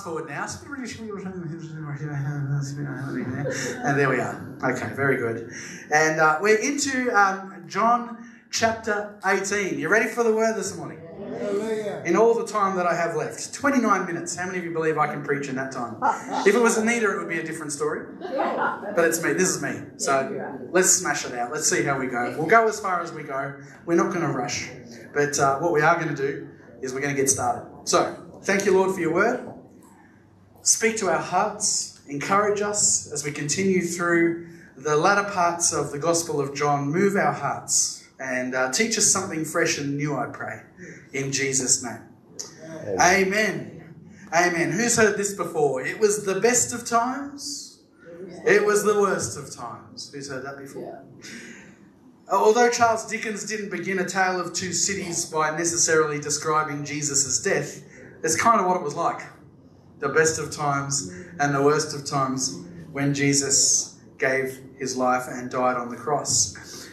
fast forward now. And there we are. Okay, very good. And uh, we're into um, John chapter 18. You ready for the word this morning? In all the time that I have left, 29 minutes. How many of you believe I can preach in that time? If it was Anita, it would be a different story. But it's me. This is me. So let's smash it out. Let's see how we go. We'll go as far as we go. We're not going to rush. But uh, what we are going to do is we're going to get started. So, thank you, Lord, for your word. Speak to our hearts, encourage us as we continue through the latter parts of the Gospel of John. Move our hearts and uh, teach us something fresh and new, I pray, in Jesus' name. Amen. Amen. Who's heard this before? It was the best of times, it was the worst of times. Who's heard that before? Although Charles Dickens didn't begin A Tale of Two Cities by necessarily describing Jesus' death, it's kind of what it was like. The best of times and the worst of times when Jesus gave his life and died on the cross.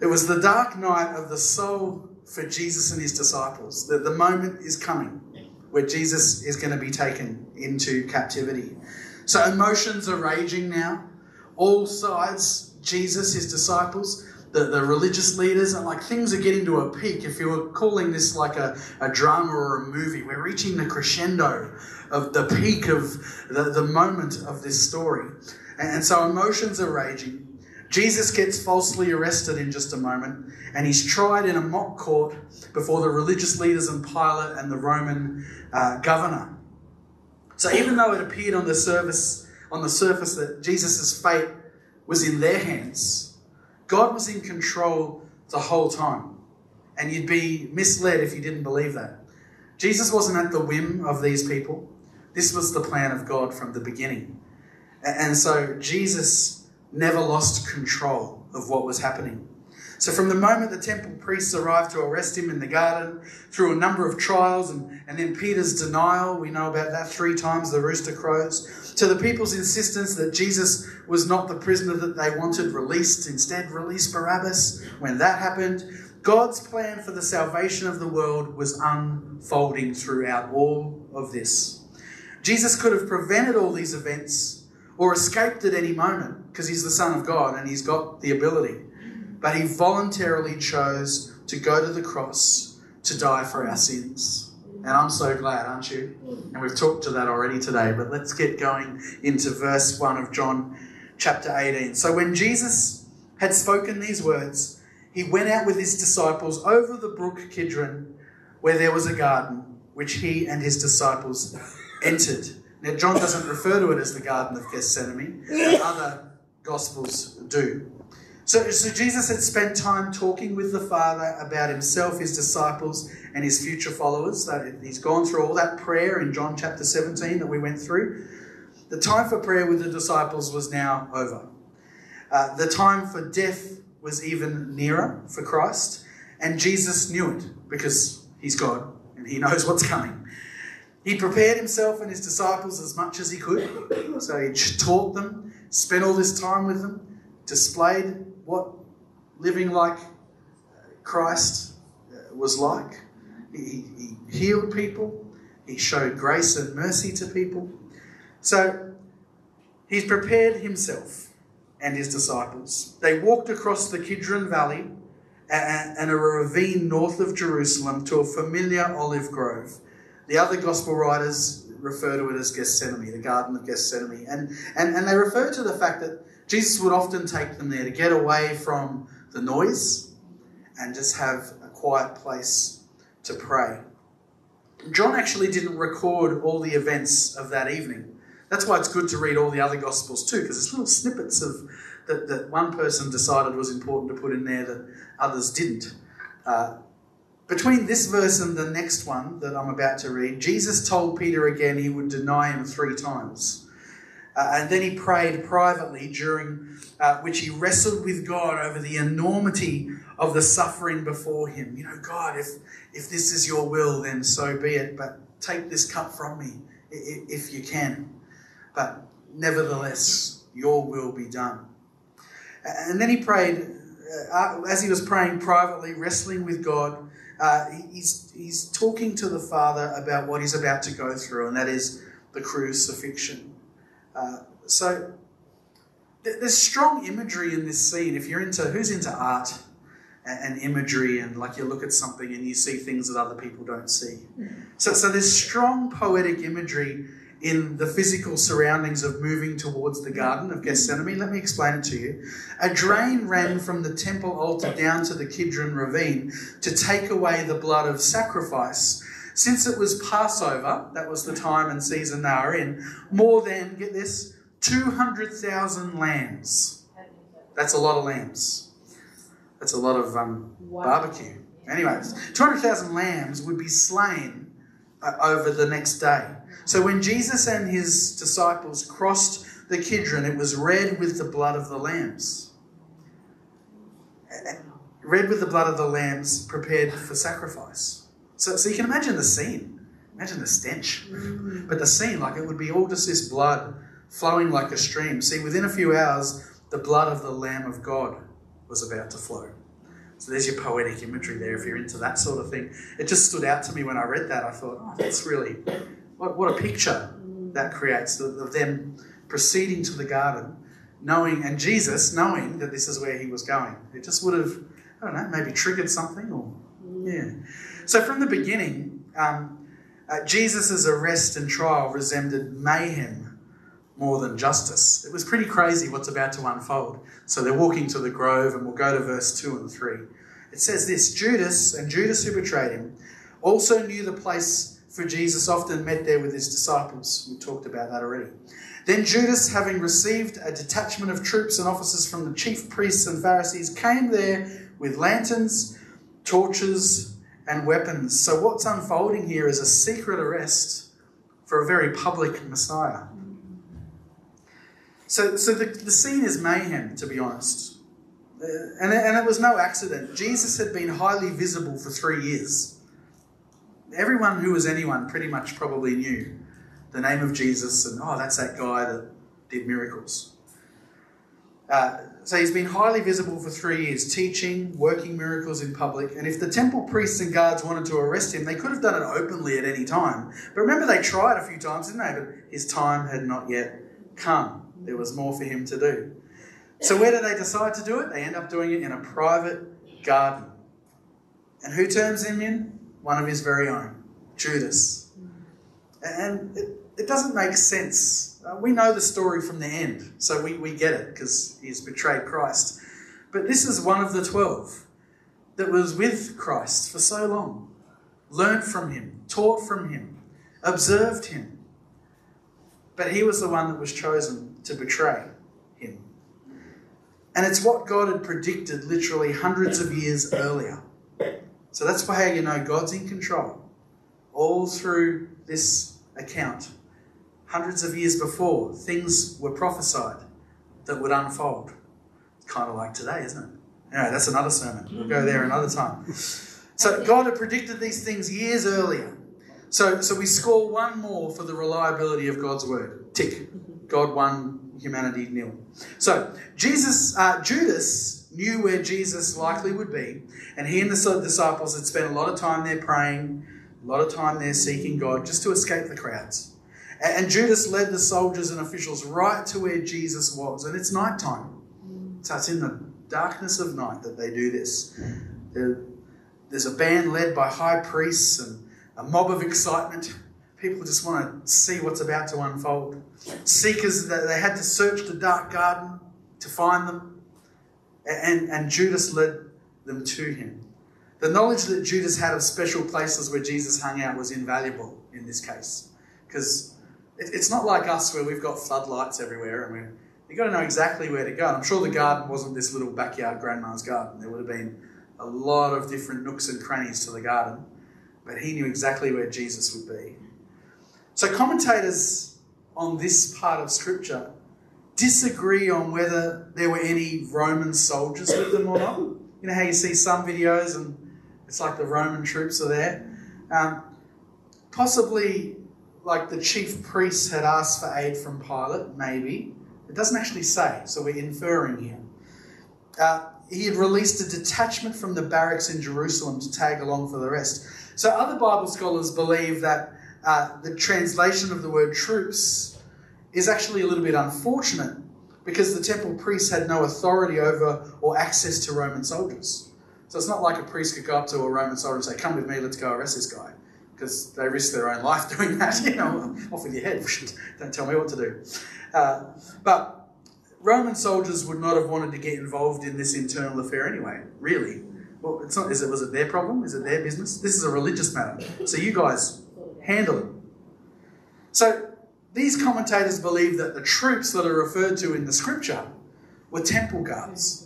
It was the dark night of the soul for Jesus and his disciples. That the moment is coming where Jesus is going to be taken into captivity. So emotions are raging now. All sides, Jesus, his disciples, the, the religious leaders, and like things are getting to a peak. If you were calling this like a, a drama or a movie, we're reaching the crescendo of the peak of the, the moment of this story. And, and so emotions are raging. Jesus gets falsely arrested in just a moment, and he's tried in a mock court before the religious leaders and Pilate and the Roman uh, governor. So even though it appeared on the surface, on the surface that Jesus' fate was in their hands, God was in control the whole time. And you'd be misled if you didn't believe that. Jesus wasn't at the whim of these people. This was the plan of God from the beginning. And so Jesus never lost control of what was happening. So, from the moment the temple priests arrived to arrest him in the garden, through a number of trials, and, and then Peter's denial, we know about that three times the rooster crows, to the people's insistence that Jesus was not the prisoner that they wanted released, instead, release Barabbas. When that happened, God's plan for the salvation of the world was unfolding throughout all of this. Jesus could have prevented all these events or escaped at any moment because he's the Son of God and he's got the ability but he voluntarily chose to go to the cross to die for our sins. And I'm so glad, aren't you? And we've talked to that already today, but let's get going into verse 1 of John chapter 18. So when Jesus had spoken these words, he went out with his disciples over the brook Kidron, where there was a garden, which he and his disciples entered. Now, John doesn't refer to it as the Garden of Gethsemane, but other Gospels do. So, so Jesus had spent time talking with the Father about himself, his disciples, and his future followers. He's gone through all that prayer in John chapter 17 that we went through. The time for prayer with the disciples was now over. Uh, the time for death was even nearer for Christ, and Jesus knew it because he's God and he knows what's coming. He prepared himself and his disciples as much as he could. So he taught them, spent all this time with them, displayed what living like Christ uh, was like. He, he healed people, he showed grace and mercy to people. So he's prepared himself and his disciples. They walked across the Kidron Valley and a ravine north of Jerusalem to a familiar olive grove. The other gospel writers refer to it as Gethsemane, the Garden of Gethsemane. And, and, and they refer to the fact that Jesus would often take them there to get away from the noise and just have a quiet place to pray. John actually didn't record all the events of that evening. That's why it's good to read all the other Gospels too, because there's little snippets of that, that one person decided was important to put in there that others didn't. Uh, between this verse and the next one that I'm about to read, Jesus told Peter again he would deny him three times. Uh, and then he prayed privately, during uh, which he wrestled with God over the enormity of the suffering before him. You know, God, if, if this is your will, then so be it. But take this cup from me if you can. But nevertheless, your will be done. And then he prayed, uh, as he was praying privately, wrestling with God, uh, he's, he's talking to the Father about what he's about to go through, and that is the crucifixion. Uh, so there's strong imagery in this scene. If you're into who's into art and, imagery, and like you look at something and you see things that other people don't see. So, so there's strong poetic imagery in the physical surroundings of moving towards the Garden of Gethsemane. Let me explain it to you. A drain ran from the temple altar down to the Kidron ravine to take away the blood of sacrifice. Since it was Passover, that was the time and season they were in, more than, get this, 200,000 lambs. That's a lot of lambs. That's a lot of um, wow. barbecue. Anyways, 200,000 lambs would be slain uh, over the next day. So when Jesus and his disciples crossed the Kidron, it was red with the blood of the lambs. Red with the blood of the lambs prepared for sacrifice. So, so you can imagine the scene. Imagine the stench. Mm. But the scene, like it would be all just this blood flowing like a stream. See, within a few hours, the blood of the Lamb of God was about to flow. So there's your poetic imagery there if you're into that sort of thing. It just stood out to me when I read that. I thought, oh, that's really, what, what a picture that creates of them proceeding to the garden, knowing, and Jesus knowing that this is where he was going. It just would have, I don't know, maybe triggered something or, yeah. So from the beginning, um, uh, Jesus' arrest and trial resembled mayhem more than justice. It was pretty crazy what's about to unfold. So they're walking to the grove, and we'll go to verse 2 and 3. It says this Judas, and Judas who betrayed him, also knew the place for Jesus, often met there with his disciples. We talked about that already. Then Judas, having received a detachment of troops and officers from the chief priests and Pharisees, came there with lanterns, torches, and weapons. So, what's unfolding here is a secret arrest for a very public Messiah. So, so the, the scene is mayhem, to be honest. Uh, and, and it was no accident. Jesus had been highly visible for three years. Everyone who was anyone pretty much probably knew the name of Jesus and, oh, that's that guy that did miracles. Uh, so he's been highly visible for three years, teaching, working miracles in public. And if the temple priests and guards wanted to arrest him, they could have done it openly at any time. But remember, they tried a few times, didn't they? But his time had not yet come. There was more for him to do. So, where do they decide to do it? They end up doing it in a private garden. And who turns him in? One of his very own, Judas. And it, it doesn't make sense. Uh, we know the story from the end, so we, we get it because he's betrayed Christ. But this is one of the twelve that was with Christ for so long, learned from him, taught from him, observed him. But he was the one that was chosen to betray him. And it's what God had predicted literally hundreds of years earlier. So that's how you know God's in control. All through this account, hundreds of years before, things were prophesied that would unfold. Kind of like today, isn't it? Anyway, that's another sermon. We'll go there another time. So God had predicted these things years earlier. So, so we score one more for the reliability of God's word. Tick. God won, humanity nil. So Jesus, uh, Judas knew where Jesus likely would be, and he and the disciples had spent a lot of time there praying, a lot of time there seeking God, just to escape the crowds. And Judas led the soldiers and officials right to where Jesus was, and it's nighttime. So it's in the darkness of night that they do this. There's a band led by high priests and a mob of excitement. People just want to see what's about to unfold. Seekers, they had to search the dark garden to find them. And, and Judas led them to him. The knowledge that Judas had of special places where Jesus hung out was invaluable in this case. Because it's not like us where we've got floodlights everywhere and we you've got to know exactly where to go. And I'm sure the garden wasn't this little backyard grandma's garden. There would have been a lot of different nooks and crannies to the garden. But he knew exactly where Jesus would be. So, commentators on this part of Scripture disagree on whether there were any Roman soldiers with them or not. You know how you see some videos and it's like the Roman troops are there? Um, possibly like the chief priests had asked for aid from Pilate, maybe. It doesn't actually say, so we're inferring here. Uh, he had released a detachment from the barracks in Jerusalem to tag along for the rest. So other Bible scholars believe that uh, the translation of the word troops is actually a little bit unfortunate because the temple priests had no authority over or access to Roman soldiers. So it's not like a priest could go up to a Roman soldier and say, Come with me, let's go arrest this guy. Because they risk their own life doing that, you know, off with your head. Don't tell me what to do. Uh, but Roman soldiers would not have wanted to get involved in this internal affair anyway, really. Well, it's not, is it, was it their problem? Is it their business? This is a religious matter. So you guys handle it. So these commentators believe that the troops that are referred to in the scripture were temple guards.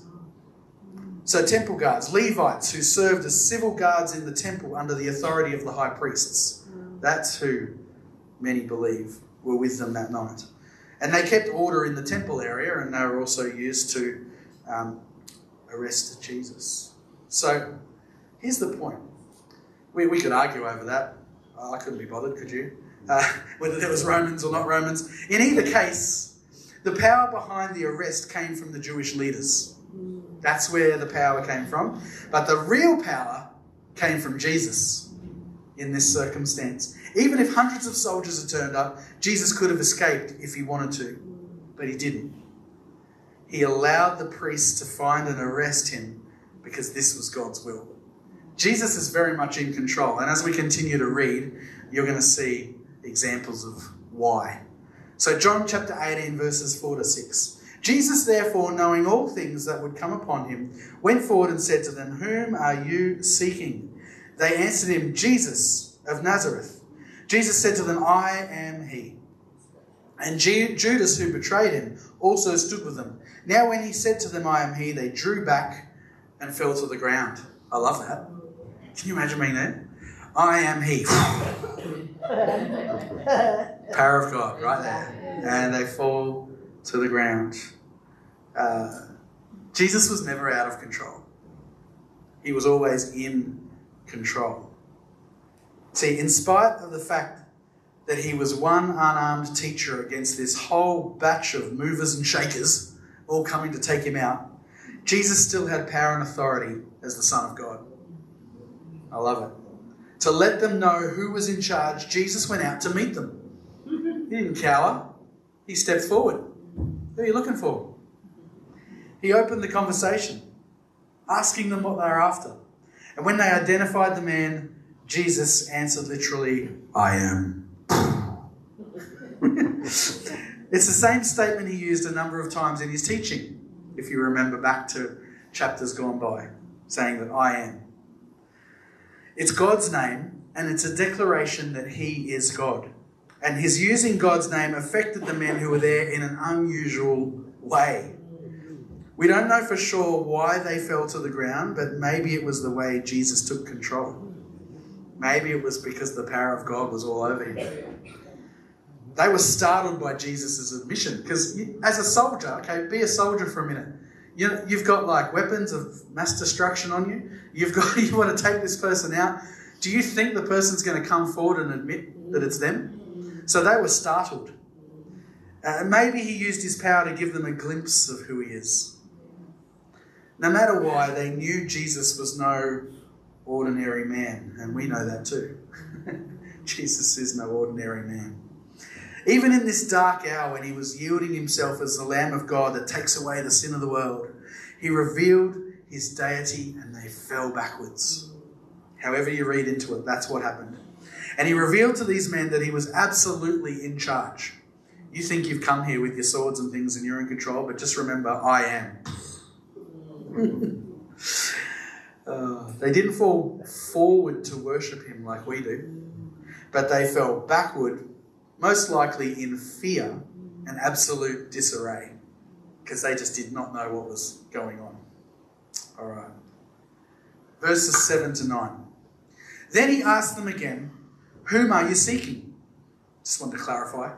So, temple guards, Levites who served as civil guards in the temple under the authority of the high priests. That's who many believe were with them that night. And they kept order in the temple area, and they were also used to um, arrest Jesus. So, here's the point. We, we could argue over that. I couldn't be bothered, could you? Uh, whether there was Romans or not Romans. In either case, the power behind the arrest came from the Jewish leaders. That's where the power came from. But the real power came from Jesus in this circumstance. Even if hundreds of soldiers had turned up, Jesus could have escaped if he wanted to, but he didn't. He allowed the priests to find and arrest him because this was God's will. Jesus is very much in control, and as we continue to read, you're going to see examples of why. So, John chapter 18, verses 4 to 6. Jesus, therefore, knowing all things that would come upon him, went forward and said to them, Whom are you seeking? They answered him, Jesus of Nazareth. Jesus said to them, I am he. And Judas, who betrayed him, also stood with them. Now, when he said to them, I am he, they drew back and fell to the ground. I love that. Can you imagine being there? I am he. Power of God, right there. And they fall to the ground. Uh, Jesus was never out of control, he was always in control. See, in spite of the fact that he was one unarmed teacher against this whole batch of movers and shakers all coming to take him out, Jesus still had power and authority as the Son of God. I love it. To let them know who was in charge, Jesus went out to meet them. He didn't cower, he stepped forward. Who are you looking for? He opened the conversation, asking them what they were after. And when they identified the man, Jesus answered literally, I am. it's the same statement he used a number of times in his teaching, if you remember back to chapters gone by, saying that I am. It's God's name, and it's a declaration that he is God. And his using God's name affected the men who were there in an unusual way. We don't know for sure why they fell to the ground, but maybe it was the way Jesus took control. Maybe it was because the power of God was all over him. They were startled by Jesus' admission because, as a soldier, okay, be a soldier for a minute. You know, you've got like weapons of mass destruction on you. You've got you want to take this person out. Do you think the person's going to come forward and admit that it's them? So they were startled. Uh, maybe he used his power to give them a glimpse of who he is. No matter why, they knew Jesus was no ordinary man, and we know that too. Jesus is no ordinary man. Even in this dark hour, when he was yielding himself as the Lamb of God that takes away the sin of the world, he revealed his deity and they fell backwards. However, you read into it, that's what happened. And he revealed to these men that he was absolutely in charge. You think you've come here with your swords and things and you're in control, but just remember, I am. uh, they didn't fall forward to worship him like we do, but they fell backward, most likely in fear and absolute disarray, because they just did not know what was going on. All right. Verses 7 to 9. Then he asked them again, whom are you seeking? Just wanted to clarify.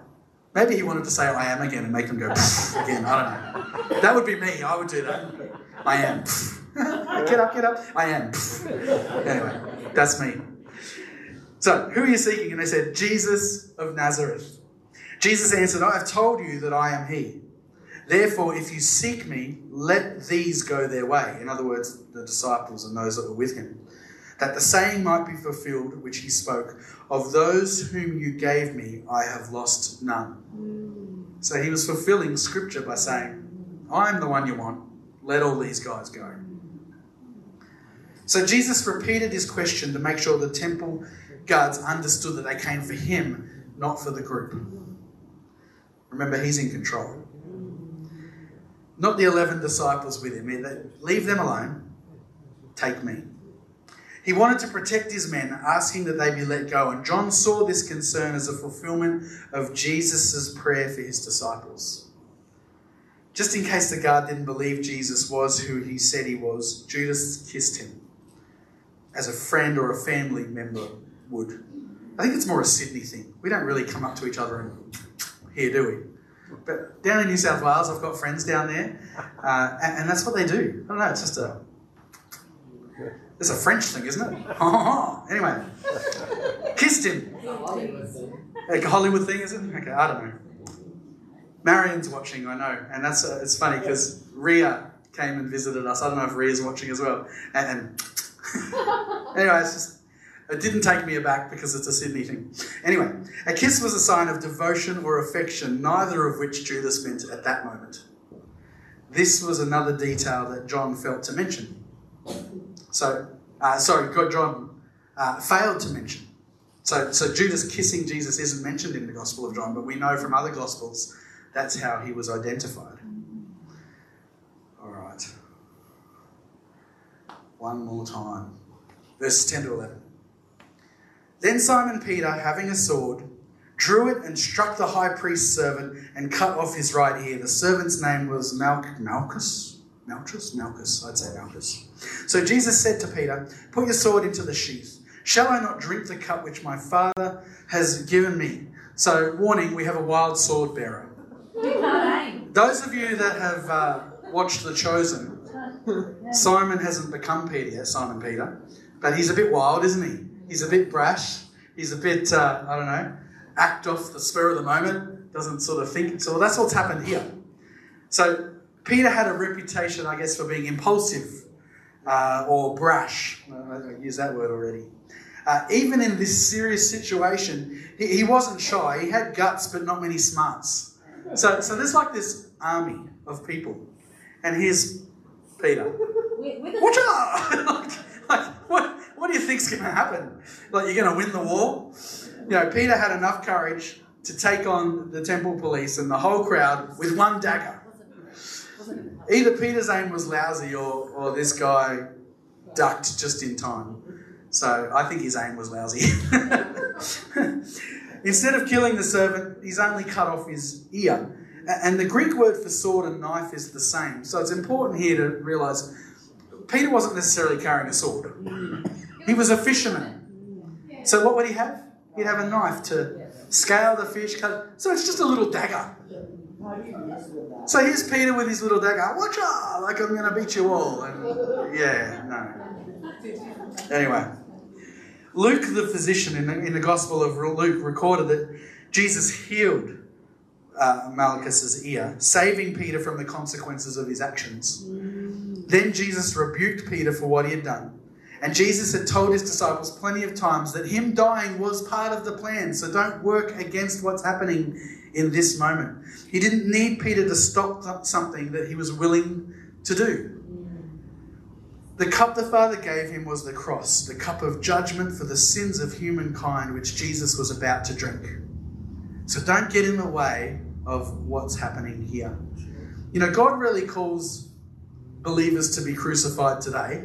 Maybe he wanted to say I am again and make them go again. I don't know. That would be me. I would do that. I am. get up, get up. I am. anyway, that's me. So, who are you seeking? And they said, Jesus of Nazareth. Jesus answered, I have told you that I am he. Therefore, if you seek me, let these go their way. In other words, the disciples and those that were with him. That the saying might be fulfilled which he spoke Of those whom you gave me, I have lost none. So he was fulfilling scripture by saying, I'm the one you want. Let all these guys go. So Jesus repeated his question to make sure the temple guards understood that they came for him, not for the group. Remember, he's in control. Not the 11 disciples with him. Leave them alone. Take me. He wanted to protect his men, asking that they be let go. And John saw this concern as a fulfillment of Jesus' prayer for his disciples. Just in case the guard didn't believe Jesus was who he said he was, Judas kissed him as a friend or a family member would. I think it's more a Sydney thing. We don't really come up to each other and here, do we? But down in New South Wales, I've got friends down there, uh, and, and, that's what they do. I don't know, it's just a. It's a French thing, isn't it? anyway, kissed him. A Hollywood thing, is it? Okay, I don't know. Marion's watching, I know, and that's uh, it's funny because Ria came and visited us. I don't know if Ria's watching as well, and, and anyway, it's just, it didn't take me aback because it's a Sydney thing. Anyway, a kiss was a sign of devotion or affection, neither of which Judas meant at that moment. This was another detail that John felt to mention. So, uh, sorry, God, John uh, failed to mention. So, so Judas kissing Jesus isn't mentioned in the Gospel of John, but we know from other Gospels that's how he was identified. All right. One more time. Verses 10 to 11. Then Simon Peter, having a sword, drew it and struck the high priest's servant and cut off his right ear. The servant's name was Mal- Malchus? Malchus? Malchus, I'd say Malchus. So Jesus said to Peter, Put your sword into the sheath. Shall I not drink the cup which my Father has given me? So, warning, we have a wild sword bearer. Those of you that have uh, watched The Chosen Simon hasn't become Peter yet, Simon Peter, but he's a bit wild, isn't he? He's a bit brash. He's a bit, uh, I don't know, act off the spur of the moment, doesn't sort of think. So that's what's happened here. So Peter had a reputation, I guess, for being impulsive uh, or brash. I used that word already. Uh, even in this serious situation, he, he, wasn't shy. He had guts, but not many smarts. So, so there's like this army of people. And here's Peter. Watch out! like, like, what, what do you think's going to happen? Like, you're going to win the war? You know, Peter had enough courage to take on the temple police and the whole crowd with one dagger. Either Peter's aim was lousy or, or this guy ducked just in time. So I think his aim was lousy. Instead of killing the servant, he's only cut off his ear. And the Greek word for sword and knife is the same. So it's important here to realize Peter wasn't necessarily carrying a sword, he was a fisherman. So what would he have? He'd have a knife to scale the fish, cut. So it's just a little dagger. So here's Peter with his little dagger. Watch out! Like I'm going to beat you all. And yeah, no. Anyway, Luke, the physician in the, in the Gospel of Luke, recorded that Jesus healed uh, Malchus's ear, saving Peter from the consequences of his actions. Then Jesus rebuked Peter for what he had done. And Jesus had told his disciples plenty of times that him dying was part of the plan. So don't work against what's happening in this moment. He didn't need Peter to stop something that he was willing to do. The cup the Father gave him was the cross, the cup of judgment for the sins of humankind, which Jesus was about to drink. So don't get in the way of what's happening here. You know, God really calls believers to be crucified today.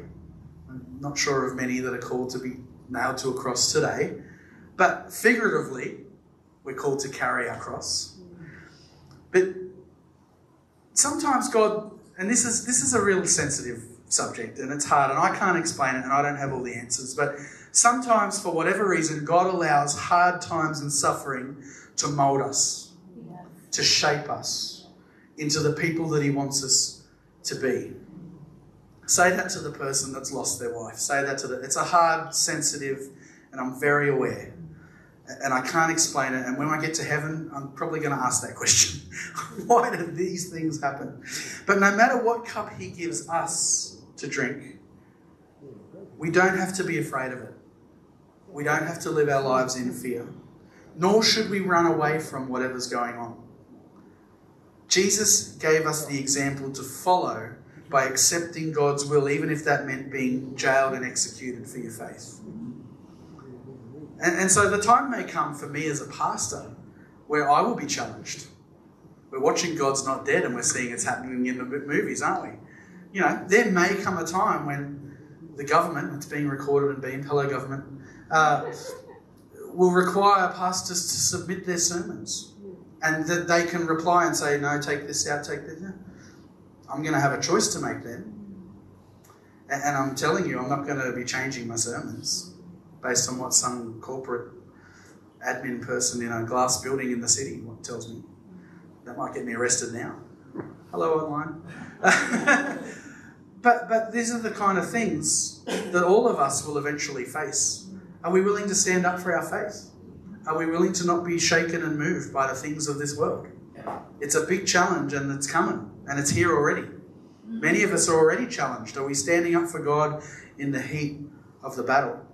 I'm not sure of many that are called to be nailed to a cross today, but figuratively, we're called to carry our cross. But sometimes God, and this is this is a real sensitive subject, and it's hard, and I can't explain it, and I don't have all the answers. But sometimes, for whatever reason, God allows hard times and suffering to mold us, to shape us into the people that He wants us to be. Say that to the person that's lost their wife. Say that to the. It's a hard, sensitive, and I'm very aware. And I can't explain it. And when I get to heaven, I'm probably going to ask that question Why do these things happen? But no matter what cup He gives us to drink, we don't have to be afraid of it. We don't have to live our lives in fear, nor should we run away from whatever's going on. Jesus gave us the example to follow by accepting God's will, even if that meant being jailed and executed for your faith. And, and so the time may come for me as a pastor where I will be challenged. We're watching God's Not Dead and we're seeing it's happening in the movies, aren't we? You know, there may come a time when the government, it's being recorded and being, hello government, uh, will require pastors to submit their sermons. And that they can reply and say, no, take this out, take this out. I'm going to have a choice to make then. And I'm telling you, I'm not going to be changing my sermons based on what some corporate admin person in a glass building in the city tells me. That might get me arrested now. Hello, online. but, but these are the kind of things that all of us will eventually face. Are we willing to stand up for our faith? Are we willing to not be shaken and moved by the things of this world? It's a big challenge and it's coming and it's here already. Mm. Many of us are already challenged. Are we standing up for God in the heat of the battle?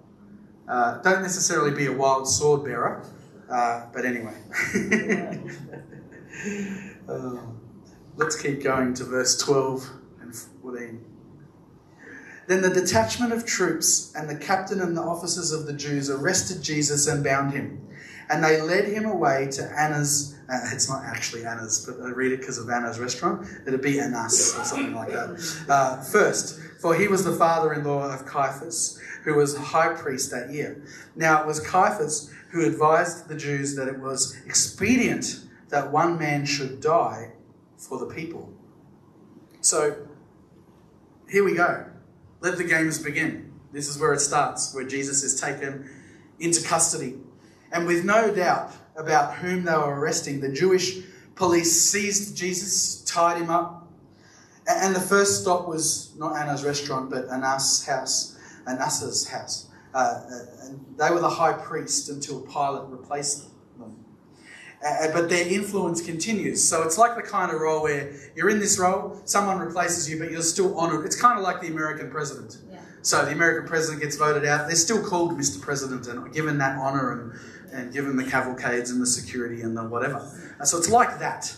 Uh, don't necessarily be a wild sword bearer, uh, but anyway. uh, let's keep going to verse 12 and 14. Then the detachment of troops and the captain and the officers of the Jews arrested Jesus and bound him. And they led him away to Annas. Uh, it's not actually Annas, but I read it because of Anna's restaurant. It'd be Annas or something like that. Uh, first, for he was the father in law of Caiaphas who was high priest that year. Now it was Caiaphas who advised the Jews that it was expedient that one man should die for the people. So here we go. Let the games begin. This is where it starts, where Jesus is taken into custody. And with no doubt about whom they were arresting, the Jewish police seized Jesus, tied him up. And the first stop was not Anna's restaurant, but Annas' house. Annas's house. Uh, uh, and they were the high priest until Pilate replaced them. Uh, but their influence continues. So it's like the kind of role where you're in this role, someone replaces you, but you're still honoured. It's kind of like the American president. Yeah. So the American president gets voted out. They're still called Mr. President and given that honour and, and given the cavalcades and the security and the whatever. Uh, so it's like that.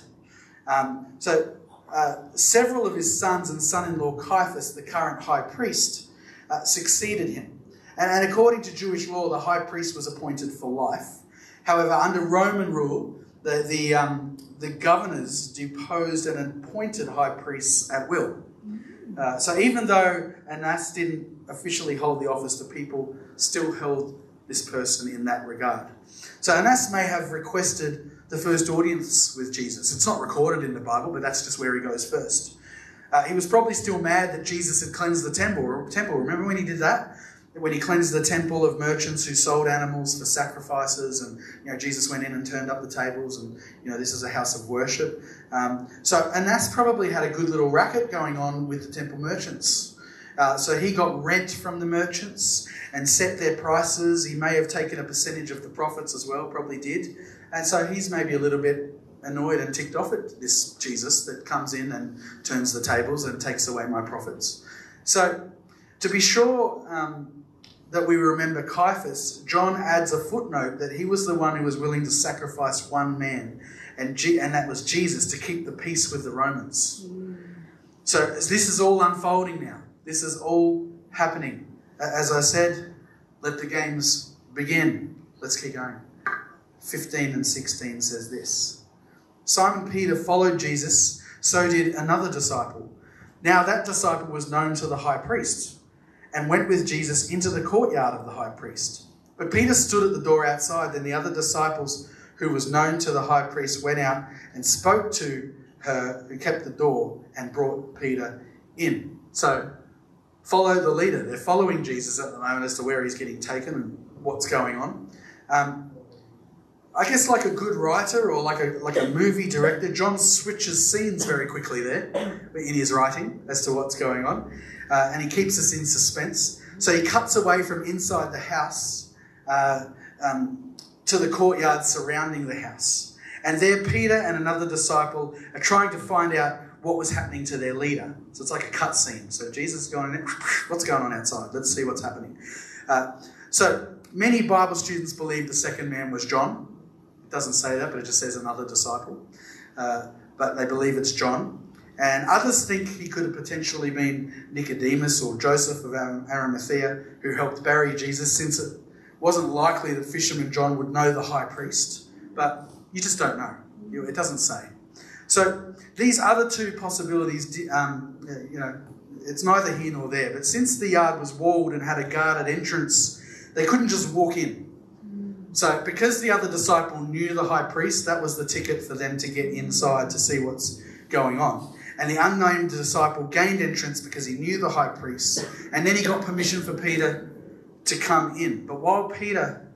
Um, so uh, several of his sons and son in law, Caiaphas, the current high priest, uh, succeeded him. And, and according to Jewish law, the high priest was appointed for life. However, under Roman rule, the, the, um, the governors deposed and appointed high priests at will. Uh, so even though Annas didn't officially hold the office, the people still held this person in that regard. So Annas may have requested the first audience with Jesus. It's not recorded in the Bible, but that's just where he goes first. Uh, he was probably still mad that Jesus had cleansed the temple. Temple. Remember when he did that? When he cleansed the temple of merchants who sold animals for sacrifices, and you know Jesus went in and turned up the tables, and you know this is a house of worship. Um, so Annas probably had a good little racket going on with the temple merchants. Uh, so he got rent from the merchants and set their prices. He may have taken a percentage of the profits as well, probably did. And so he's maybe a little bit annoyed and ticked off at this Jesus that comes in and turns the tables and takes away my profits. So, to be sure um, that we remember Caiaphas, John adds a footnote that he was the one who was willing to sacrifice one man, and, G- and that was Jesus, to keep the peace with the Romans. So, this is all unfolding now. This is all happening. As I said, let the games begin. Let's keep going. 15 and 16 says this. Simon Peter followed Jesus, so did another disciple. Now that disciple was known to the high priest and went with Jesus into the courtyard of the high priest. But Peter stood at the door outside. Then the other disciples, who was known to the high priest, went out and spoke to her who kept the door and brought Peter in. So follow the leader. They're following Jesus at the moment as to where he's getting taken and what's going on. Um, I guess like a good writer or like a like a movie director, John switches scenes very quickly there in his writing as to what's going on, uh, and he keeps us in suspense. So he cuts away from inside the house uh, um, to the courtyard surrounding the house, and there Peter and another disciple are trying to find out what was happening to their leader. So it's like a cut scene. So Jesus is going, what's going on outside? Let's see what's happening. Uh, so many Bible students believe the second man was John. It doesn't say that, but it just says another disciple. Uh, but they believe it's John. And others think he could have potentially been Nicodemus or Joseph of Arimathea, who helped bury Jesus, since it wasn't likely that fisherman John would know the high priest. But you just don't know. It doesn't say. So these other two possibilities, um, you know, it's neither here nor there. But since the yard was walled and had a guarded entrance, they couldn't just walk in. So, because the other disciple knew the high priest, that was the ticket for them to get inside to see what's going on. And the unnamed disciple gained entrance because he knew the high priest. And then he got permission for Peter to come in. But while Peter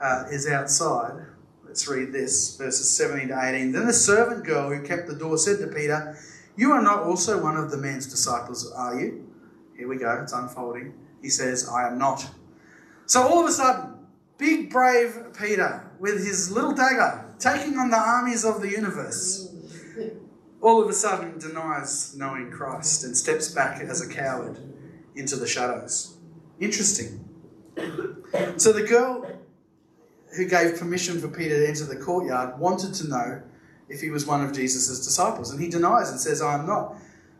uh, is outside, let's read this verses 17 to 18. Then the servant girl who kept the door said to Peter, You are not also one of the man's disciples, are you? Here we go, it's unfolding. He says, I am not. So all of a sudden, big brave Peter with his little dagger taking on the armies of the universe all of a sudden denies knowing Christ and steps back as a coward into the shadows. Interesting. So the girl who gave permission for Peter to enter the courtyard wanted to know if he was one of Jesus' disciples, and he denies and says, I am not.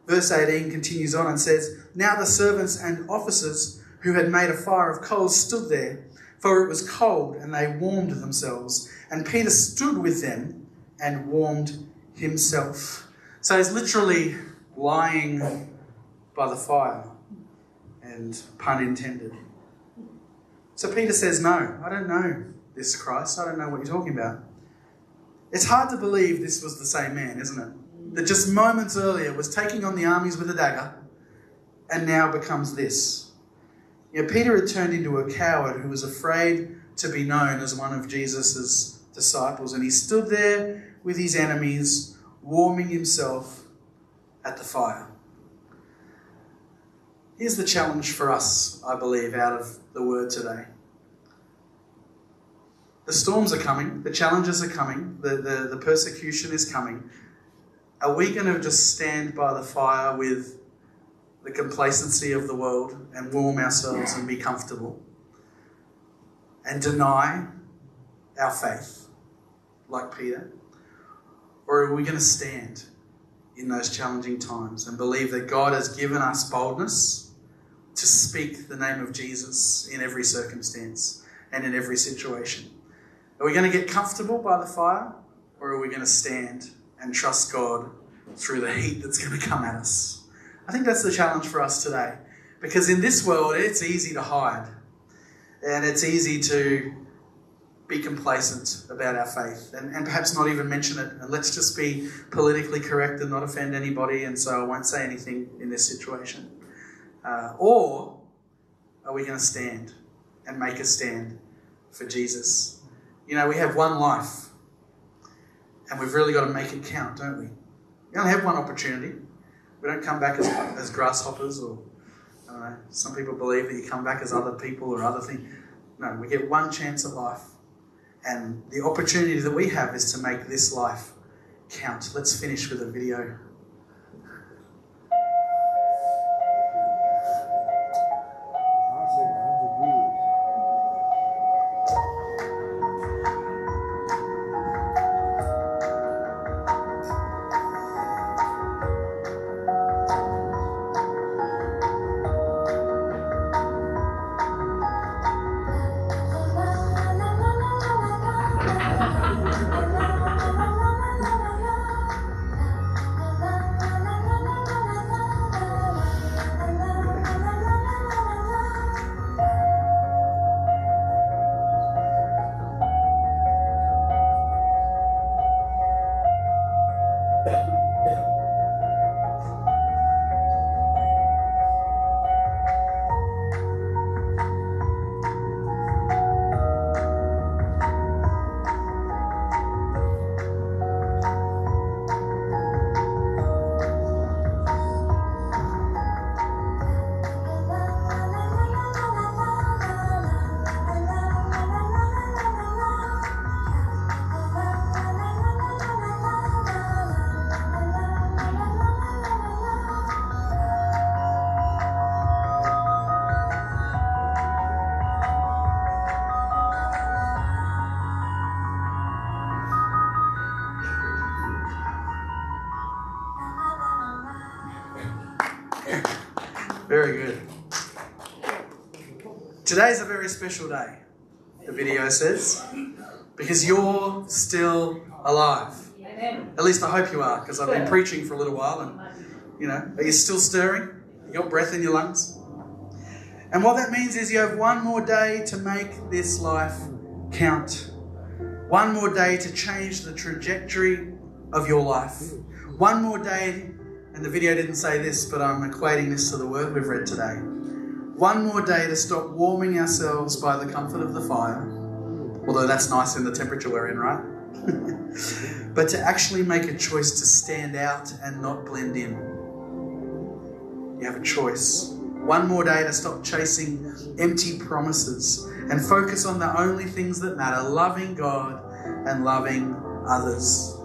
Verse 18 continues on and says, Now the servants and officers who had made a fire of coals stood there, for it was cold, and they warmed themselves. And Peter stood with them and warmed himself. So he's literally lying by the fire, and pun intended. So Peter says, No, I don't know this Christ. I don't know what you're talking about. It's hard to believe this was the same man, isn't it? That just moments earlier was taking on the armies with a dagger and now becomes this. You know, Peter had turned into a coward who was afraid to be known as one of Jesus' disciples, and he stood there with his enemies warming himself at the fire. Here's the challenge for us, I believe, out of the word today. The storms are coming, the challenges are coming, the, the, the persecution is coming. Are we going to just stand by the fire with the complacency of the world and warm ourselves and be comfortable and deny our faith like Peter? Or are we going to stand in those challenging times and believe that God has given us boldness to speak the name of Jesus in every circumstance and in every situation? Are we going to get comfortable by the fire or are we going to stand and trust God through the heat that's going to come at us? I think that's the challenge for us today because in this world it's easy to hide and it's easy to be complacent about our faith and, and perhaps not even mention it. And let's just be politically correct and not offend anybody, and so I won't say anything in this situation. Uh, or are we going to stand and make a stand for Jesus? You know, we have one life, and we've really got to make it count, don't we? We only have one opportunity. We don't come back as, as grasshoppers, or some people believe that you come back as other people or other things. No, we get one chance at life. And the opportunity that we have is to make this life count. Let's finish with a video. Today's a very special day, the video says, because you're still alive. At least I hope you are, because I've been preaching for a little while and, you know, are you still stirring? You got breath in your lungs? And what that means is you have one more day to make this life count. One more day to change the trajectory of your life. One more day, and the video didn't say this, but I'm equating this to the word we've read today. One more day to stop warming ourselves by the comfort of the fire, although that's nice in the temperature we're in, right? but to actually make a choice to stand out and not blend in. You have a choice. One more day to stop chasing empty promises and focus on the only things that matter loving God and loving others.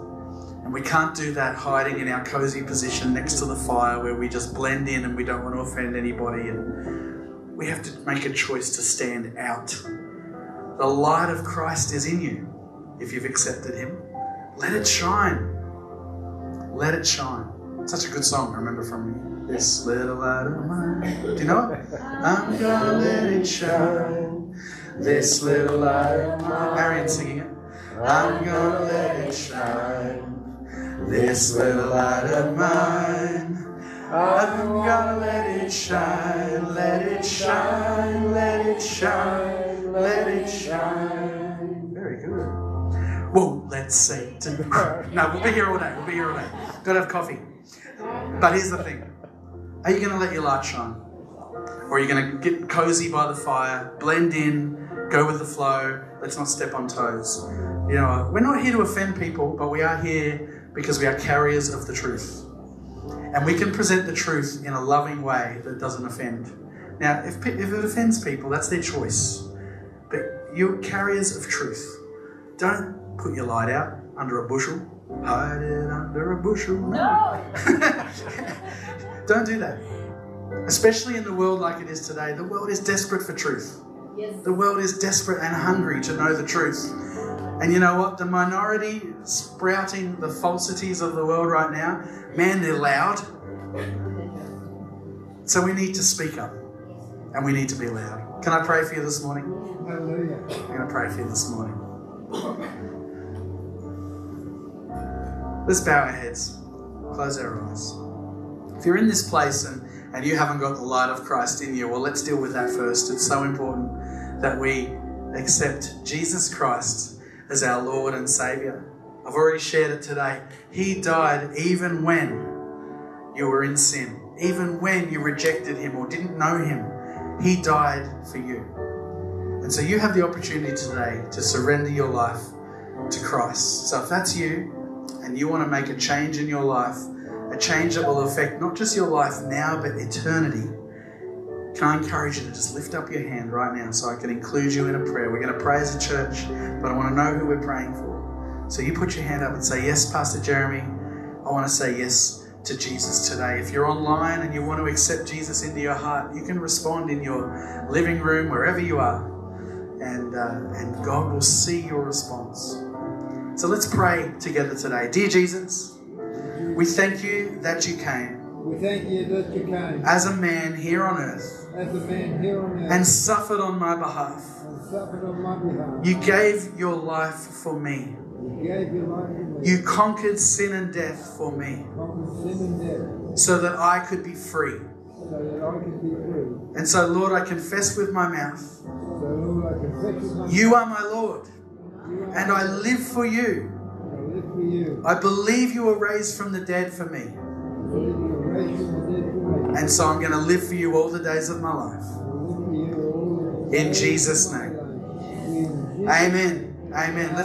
And we can't do that hiding in our cozy position next to the fire where we just blend in and we don't want to offend anybody. And we have to make a choice to stand out. The light of Christ is in you if you've accepted Him. Let it shine. Let it shine. Such a good song, I remember from this little light of mine. Do you know it? I'm gonna let it shine. This little light of mine. Marion singing it. I'm gonna let it shine. This little light of mine, I'm gonna let it shine, let it shine, let it shine, let it shine. Very good. Whoa, let's say No, we'll be here all day. We'll be here all day. Gotta have coffee. But here's the thing: Are you gonna let your light shine, or are you gonna get cozy by the fire, blend in, go with the flow? Let's not step on toes. You know, we're not here to offend people, but we are here because we are carriers of the truth. And we can present the truth in a loving way that doesn't offend. Now, if, if it offends people, that's their choice. But you're carriers of truth. Don't put your light out under a bushel. Hide it under a bushel. No. Don't do that. Especially in the world like it is today. The world is desperate for truth. Yes. The world is desperate and hungry to know the truth. And you know what? The minority sprouting the falsities of the world right now, man, they're loud. So we need to speak up and we need to be loud. Can I pray for you this morning? Hallelujah. I'm going to pray for you this morning. Let's bow our heads, close our eyes. If you're in this place and, and you haven't got the light of Christ in you, well, let's deal with that first. It's so important that we accept Jesus Christ as our Lord and Savior. I've already shared it today. He died even when you were in sin, even when you rejected Him or didn't know Him. He died for you. And so you have the opportunity today to surrender your life to Christ. So if that's you and you want to make a change in your life, a change that will affect not just your life now, but eternity, can I encourage you to just lift up your hand right now so I can include you in a prayer? We're going to pray as a church, but I want to know who we're praying for. So you put your hand up and say, Yes, Pastor Jeremy, I want to say yes to Jesus today. If you're online and you want to accept Jesus into your heart, you can respond in your living room, wherever you are, and, uh, and God will see your response. So let's pray together today. Dear Jesus, we thank you that you came We thank you that you came as a man here on earth as a man here on earth and suffered on my behalf. and suffered on my behalf. You gave your life for me. You gave your life for me. You conquered sin and death for me death so that I could be free. so that I could be free. And so, Lord, I confess with my mouth, So Lord, I confess with my You are my Lord, are and I live for you. I live for you. I believe you were raised from the dead for me. And so I'm going to live for you all the days of my life. In Jesus' name. Amen. Amen.